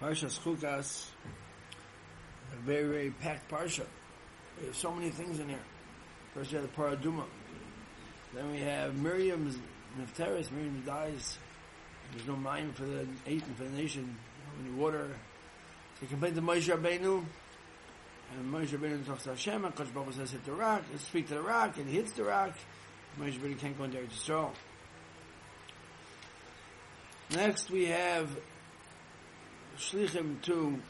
Parshas Chukas, a very, very packed Parsha. We have so many things in here. First we have the Paraduma. Then we have Miriam's Nefteris, Miriam dies. There's no mind for the and for the nation. No water. So he complained to Moshe Rabbeinu. And Moshe Rabbeinu talks to Hashem. And Kosh Baruch says, hit the rock. Speak to the rock. And he hits the rock. Moshe Rabbeinu can't go into Eretz Yisrael. Next we have Shlichim to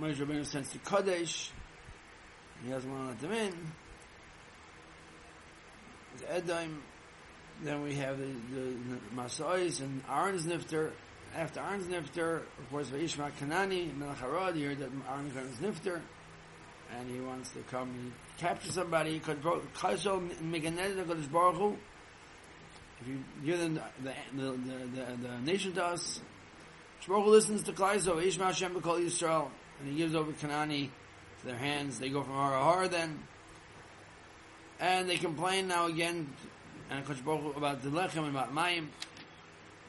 Moshe Rabbeinu sends to Kadesh. He doesn't want to let them in. The Edom. Then we have the, the, Masais and Aaron's Nifter. After Aaron's Nifter, of course, Vaishma Kanani, Melech Harad, you heard that Aaron is Nifter. And he wants to come and capture somebody. Kaisel Meganed Kodesh Baruch Hu. If you give them the, the, the, the, the nation to us, Hu listens to Kaisel, Ishma Hashem B'Kol Yisrael, and he gives over Kanani to their hands. They go from Har Har then. And they complain now again and Kosh about the lechem and about mayim,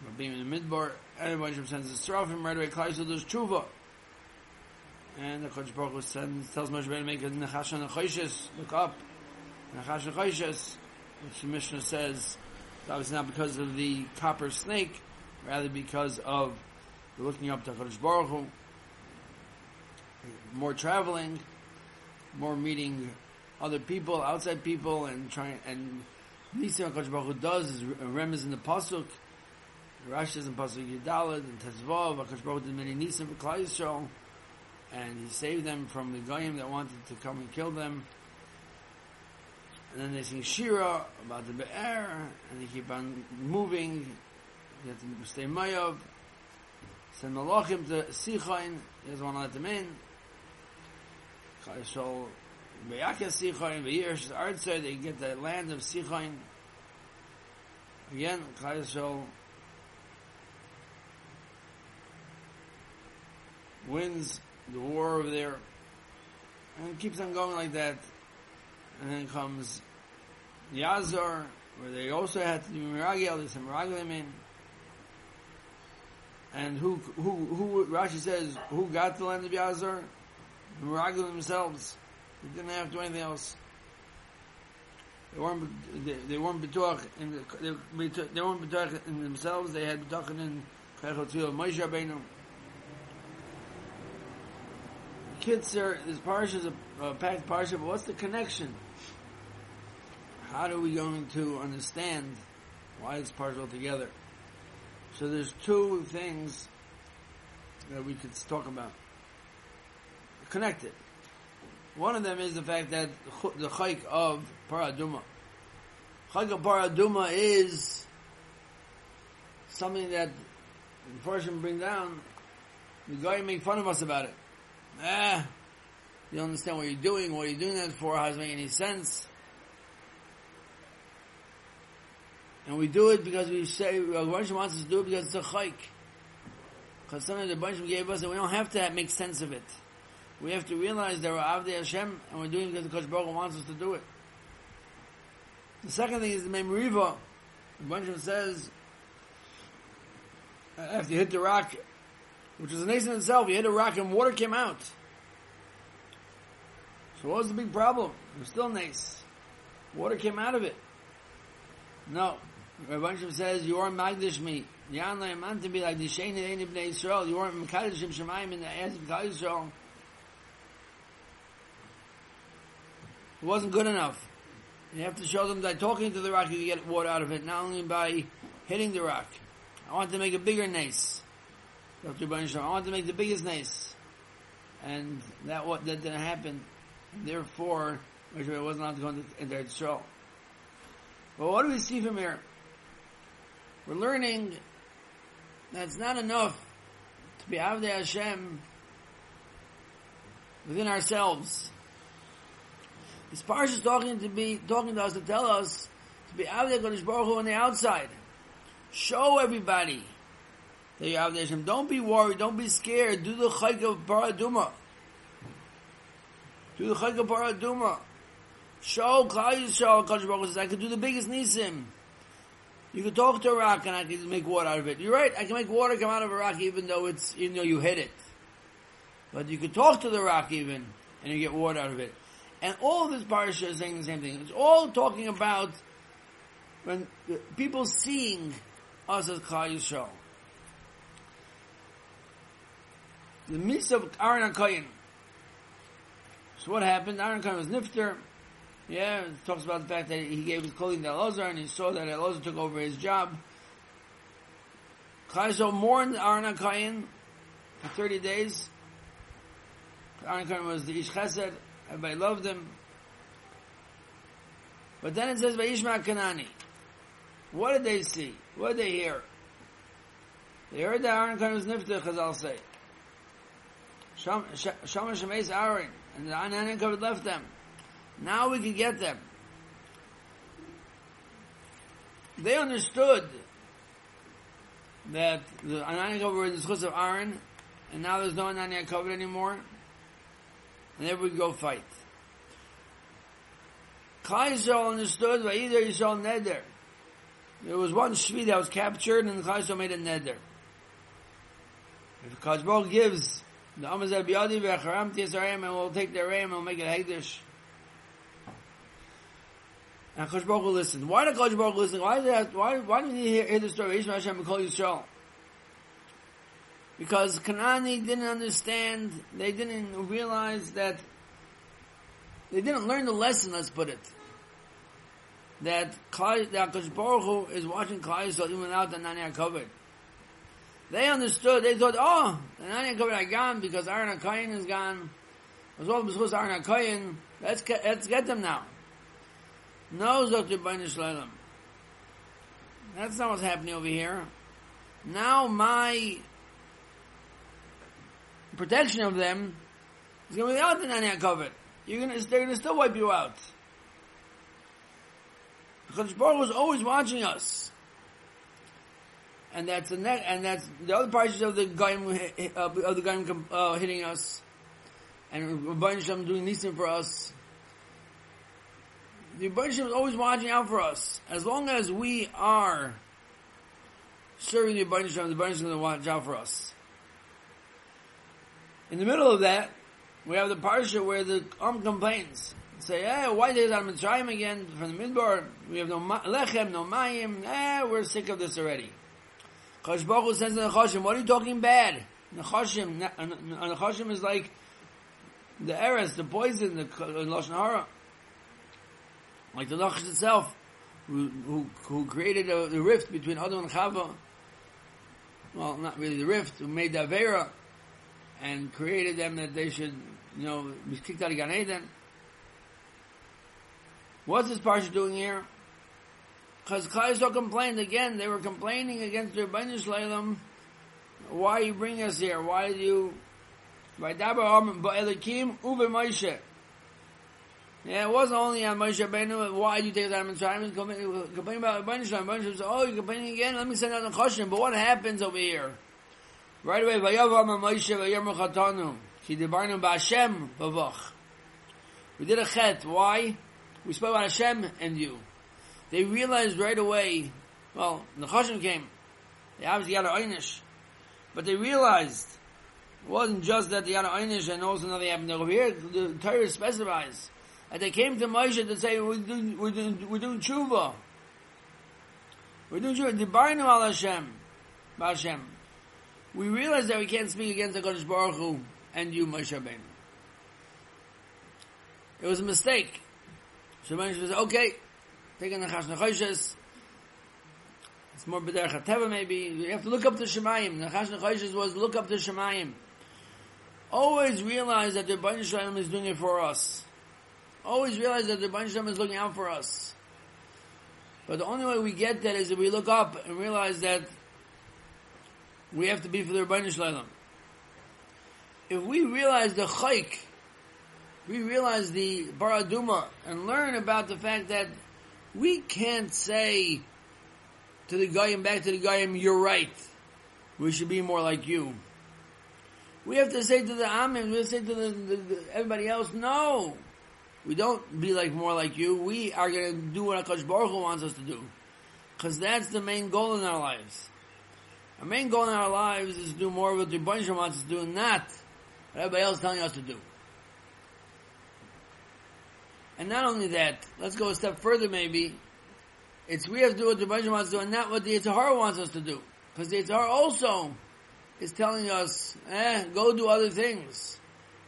about being in the midbar. and Everybody sends a strophim right away. Klaisel does tshuva, and the Kosh Baruch sends, tells Moshe Rabbeinu to make a nechash a Look up, nechash and which the Mishnah says that was not because of the copper snake, rather because of the looking up to Kosh Baruch Hu, more traveling, more meeting other people, outside people, and trying and Nisim HaKadosh Baruch Hu does is remez in the Pasuk. Rashi is in Pasuk Yidalad and Tezvav. HaKadosh Baruch Hu did many Nisim for Klal Yisrael. And he saved them from the Goyim that wanted to come and kill them. And then they sing Shira about the Be'er. And they keep on moving. You have to stay Mayav. Send Malachim to Sichain. He doesn't want to let them in. Yisrael Be'akas Sichain, Be'yirsh Artsa, they get the land of Sichain. Again, Yisrael wins the war over there, and keeps on going like that. And then comes Yazar, where they also had to do Miragel, there's some Miragelim in. And who, who, who, Rashi says, who got the land of Yazor? The Miragelim themselves. They didn't have to do anything else. They weren't. They, weren't betuach in the, they, weren't betuach in themselves. They had betuach in Kachot Tzil Moshe Rabbeinu. Kitzer, this parsha is a, a packed parsha, but what's the connection? How are we going to understand why it's parsha altogether? So there's two things that we could talk about. Connected. One of them is the fact that the chayk of paraduma. Chayk of paraduma is something that the Farshim bring down. The guy make fun of us about it. Ah, you understand what you're doing. What are you doing that for? How does it make any sense? And we do it because we say, uh, well, Rosh wants us to do it because it's a chayk. Because something the bunch gave us and we don't have to make sense of it. We have to realize that we're Avdei Hashem and we're doing it because the Kosh wants us to do it. The second thing is the Memriva. The Benjamin says, after you hit the rock, which is a nation in itself, you hit a rock and water came out. So what was the big problem? It was still nice. Water came out of it. No. Rabbi says, you are Magdish me. Yan la to be like the Shane in Bnei Yisrael. You weren't Mekadosh Shemayim in the hands of Yisrael. It wasn't good enough. You have to show them that talking to the rock you can get water out of it, not only by hitting the rock. I want to make a bigger nace. Dr. I want to make the biggest nace. And that what that didn't happen. Therefore, it wasn't allowed to go into Israel. But what do we see from here? We're learning that it's not enough to be Avdei Hashem within ourselves. This parsha is talking to be talking to us to tell us to be Avdei Kodesh Baruch Hu on the outside. Show everybody that you have the Hashem. Don't be worried. Don't be scared. Do the chayk of paraduma. Do the chayk of paraduma. Show Klal Yisrael Kodesh Baruch Hu says I could do the biggest nisim. You can talk to a rock and I can make water out of it. You're right, I can make water come out of a rock even though it's, even though you hit it. But you can talk to the rock even, and you get water out of it. And all this parsha is saying the same thing. It's all talking about when people seeing us as Klal Yisrael. The midst of Aaron HaKoyin. So what happened? Aaron HaKoyin was nifter. Yeah, it talks about the fact that he gave his clothing to Elazar and he saw that Elazar took over his job. Yisrael mourned Aaron HaKoyin for 30 days. Aaron HaKoyin was the Ish Chesed. Everybody loved him. But then it says by Ishmael Kanani. What did they see? What did they hear? They heard that Aaron HaKoyin was nifter, Chazal say. Shama Shemes Aaron, and the HaKoyin left them. Now we can get them. They understood that the Ananiya were in the schutz of Aaron, and now there's no Ananiya covered anymore, and then we go fight. Klal Yisrael understood by either Yisrael Neder. There was one Shvi that was captured, and Klal Yisrael made a Neder. If Kajbol gives the Amazah Biyadi V'Acharam Tiyasarayim, and we'll take their aim and we'll make it Hegdish. And Kosh Baruch listened. Why did Kosh Baruch listen? Why did that, why, why need to hear, hear the story? Yishmael Hashem Kol Yisrael. Because Kanani didn't understand, they didn't realize that, they didn't learn the lesson, let's put it. That, that Kosh Baruch is watching Klal Yisrael even without the Nani covered. They understood, they thought, oh, the Nani covered are gone because Aaron HaKoyin is gone. As well as Aaron HaKoyin, let's get, let's get them now. No, Dr. Shlalem. That's not what's happening over here. Now my protection of them is going to be out the Nanya covered. You're going to, they're going to still wipe you out. Because Baruch was always watching us. And that's the net, and that's the other parts of the guy uh, of the guy uh, hitting us, and Rabbi Shem doing nisim for us the Rebbeinu is always watching out for us. As long as we are serving the Rebbeinu Shem, the Rebbeinu is going to watch out for us. In the middle of that, we have the parsha where the Am complains. Say, hey, why did I Mitzrayim again from the Midbar? We have no lechem, no mayim. Eh, we're sick of this already. Baruch says to Nechashim, what are you talking bad? Nechashim, Nechashim is like the eris, the poison, the Lashon Hara like the Nachash itself, who, who, who created a, the rift between Adam and Chava, well, not really the rift, who made the Avera, and created them that they should, you know, be kicked out of Gan Eden. What's this parsha doing here? Because Klal complained again. They were complaining against their Rebbeinu Shleilim. Why you bring us here? Why do you? By Dabar Ba'elikim Ube Moshe. Yeah, it wasn't only on Moshe Rabbeinu. Why do you take that Mitzrayim? Complaining about Rabbeinu Shalom. Rabbeinu says, "Oh, you're complaining again. Let me send out the question." But what happens over here? Right away, Vayavam Moshe Vayam Chatanu Ki Debarnu B'Hashem Bavach. We did a chet. Why? We spoke about Hashem and you. They realized right away. Well, the Choshen came. They obviously had an einish, but they realized it wasn't just that they had an einish and also nothing happened over here. The Torah specifies and they came to Moshe to say, we're doing, we're doing, we're doing tshuva. We're doing tshuva. Dibarnu al Hashem. Hashem. We realize that we can't speak against the Kodesh Baruch Hu and you, Moshe Rabbeinu. It was a mistake. So Moshe says, okay, taking the Chash Nechoshes. It's more B'derech HaTeva maybe. You have to look up to Shemayim. The Chash Nechoshes was look up to Shemayim. Always realize that the Rebbeinu Shalom is doing it for us always realize that the Rebbeinu Shalom is looking out for us. But the only way we get that is if we look up and realize that we have to be for the Rebbeinu Shalom. If we realize the chayk, we realize the baraduma, and learn about the fact that we can't say to the Goyim, back to the Goyim, you're right. We should be more like you. We have to say to the Amin, we have to say to the, the, the, everybody else, no. We don't be like more like you. We are going to do what Akash Baruch Hu wants us to do. Because that's the main goal in our lives. Our main goal in our lives is to do more of what the Rebbeinu wants us to do, not what everybody else is telling us to do. And not only that, let's go a step further maybe. It's we have to do what the Rebbeinu wants to do and not what the Yetzer Hara wants us to do. Because the Yetzer Hara also is telling us, eh, go do other things.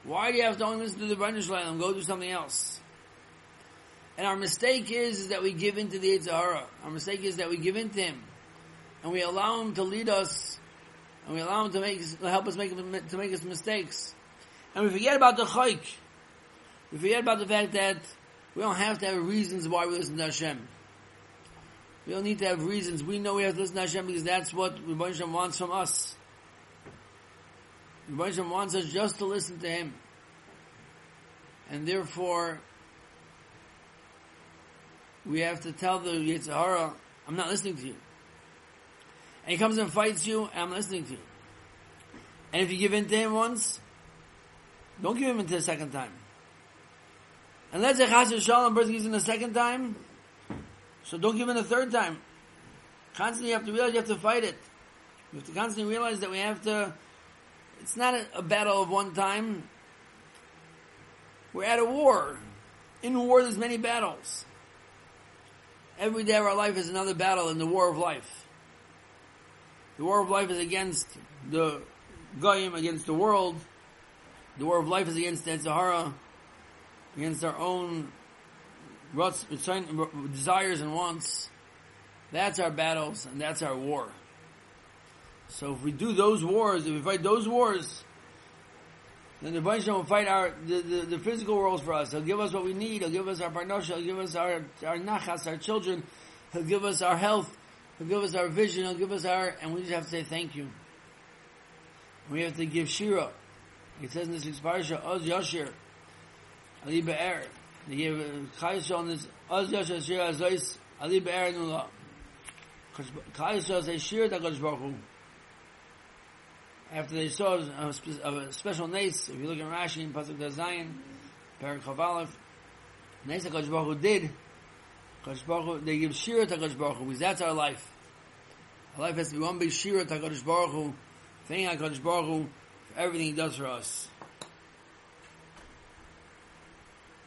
Why do you have to only listen to the Rebbeinu? Go do something else. And our mistake is, is that we give in to the Yetzer Hara. Our mistake is that we give in to him. And we allow him to lead us. And we allow him to make, to help us make, to make us mistakes. And we forget about the chayk. We forget about the fact that we don't have to have reasons why we listen to Hashem. We don't need to have reasons. We know we have to listen to Hashem because that's what Rebbe Hashem wants from us. Hashem wants us just to listen to Him. And therefore, we have to tell the Yetzer Hara, I'm not listening to you. And he comes and fights you, and I'm listening to you. And if you give in to him once, don't give him into the second time. And let's say Chas Shalom person gives in the second time, so don't give in the third time. Constantly you have to realize you have to fight it. You have to constantly realize that we have to, it's not a, a battle of one time. We're at a war. In war there's many battles. Every day of our life is another battle in the war of life. The war of life is against the Goyim, against the world. The war of life is against the Sahara, against our own desires and wants. That's our battles and that's our war. So if we do those wars, if we fight those wars, then the Baruch will fight our the, the, the, physical worlds for us. He'll give us what we need. He'll give us our parnosha. He'll give us our our nachas, our children. He'll give us our health. He'll give us our vision. He'll give us our, and we just have to say thank you. We have to give shira. It says in this parsha, Oz Yashir, Ali Be'er. They give uh, Chayesha on this, Oz Yashir Shira Azois, Ali Be'er Nula. Chayesha says shira HaKadosh Baruch Hu after they saw a, a special nace, if you look at Rashi in Pasuk Zayin, Perak Chavalef, nace HaKadosh Baruch Hu did, HaKadosh Baruch Hu, they give Shira to HaKadosh Baruch Hu, because that's our life. Our life has to be one big Shira to HaKadosh Baruch Hu, thanking HaKadosh Baruch Hu for everything He does for us.